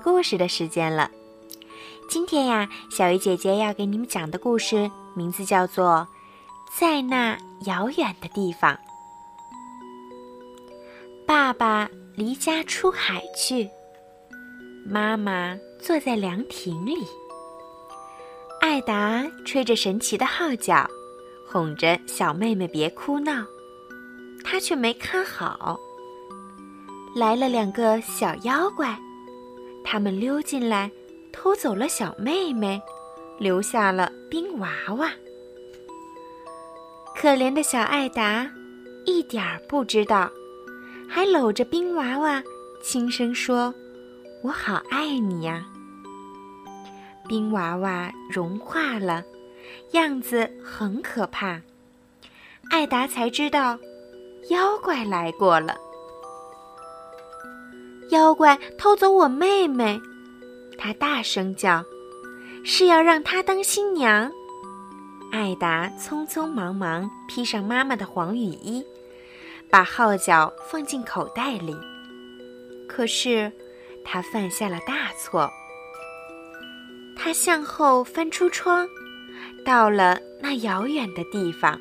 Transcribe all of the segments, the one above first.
故事的时间了。今天呀，小鱼姐姐要给你们讲的故事名字叫做《在那遥远的地方》。爸爸离家出海去，妈妈坐在凉亭里，艾达吹着神奇的号角，哄着小妹妹别哭闹，她却没看好。来了两个小妖怪，他们溜进来，偷走了小妹妹，留下了冰娃娃。可怜的小艾达，一点儿不知道，还搂着冰娃娃，轻声说：“我好爱你呀。”冰娃娃融化了，样子很可怕。艾达才知道，妖怪来过了。妖怪偷走我妹妹，他大声叫：“是要让她当新娘。”艾达匆匆忙忙披上妈妈的黄雨衣，把号角放进口袋里。可是，他犯下了大错。他向后翻出窗，到了那遥远的地方。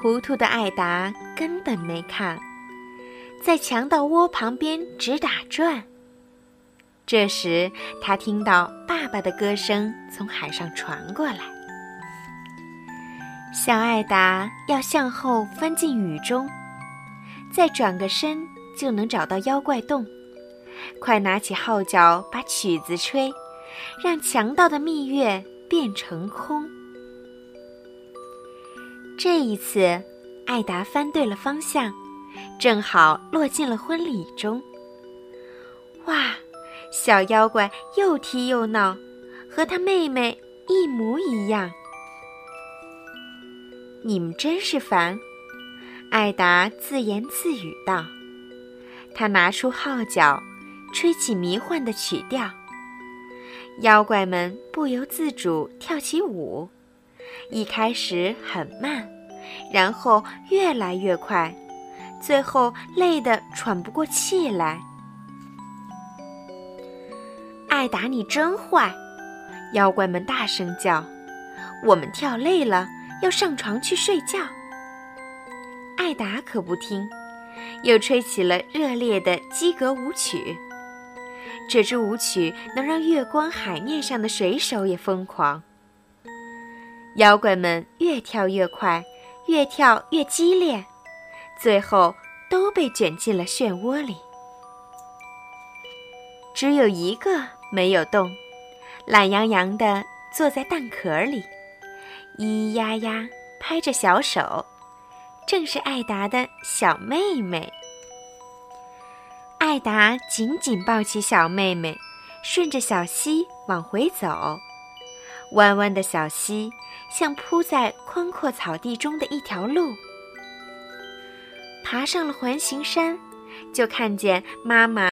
糊涂的艾达根本没看。在强盗窝旁边直打转。这时，他听到爸爸的歌声从海上传过来。小艾达要向后翻进雨中，再转个身就能找到妖怪洞。快拿起号角，把曲子吹，让强盗的蜜月变成空。这一次，艾达翻对了方向。正好落进了婚礼中。哇，小妖怪又踢又闹，和他妹妹一模一样。你们真是烦！艾达自言自语道。他拿出号角，吹起迷幻的曲调。妖怪们不由自主跳起舞，一开始很慢，然后越来越快。最后累得喘不过气来。艾达，你真坏！妖怪们大声叫：“我们跳累了，要上床去睡觉。”艾达可不听，又吹起了热烈的基格舞曲。这支舞曲能让月光海面上的水手也疯狂。妖怪们越跳越快，越跳越激烈。最后都被卷进了漩涡里，只有一个没有动，懒洋洋地坐在蛋壳里，咿咿呀呀拍着小手，正是艾达的小妹妹。艾达紧紧抱起小妹妹，顺着小溪往回走，弯弯的小溪像铺在宽阔草地中的一条路。爬上了环形山，就看见妈妈。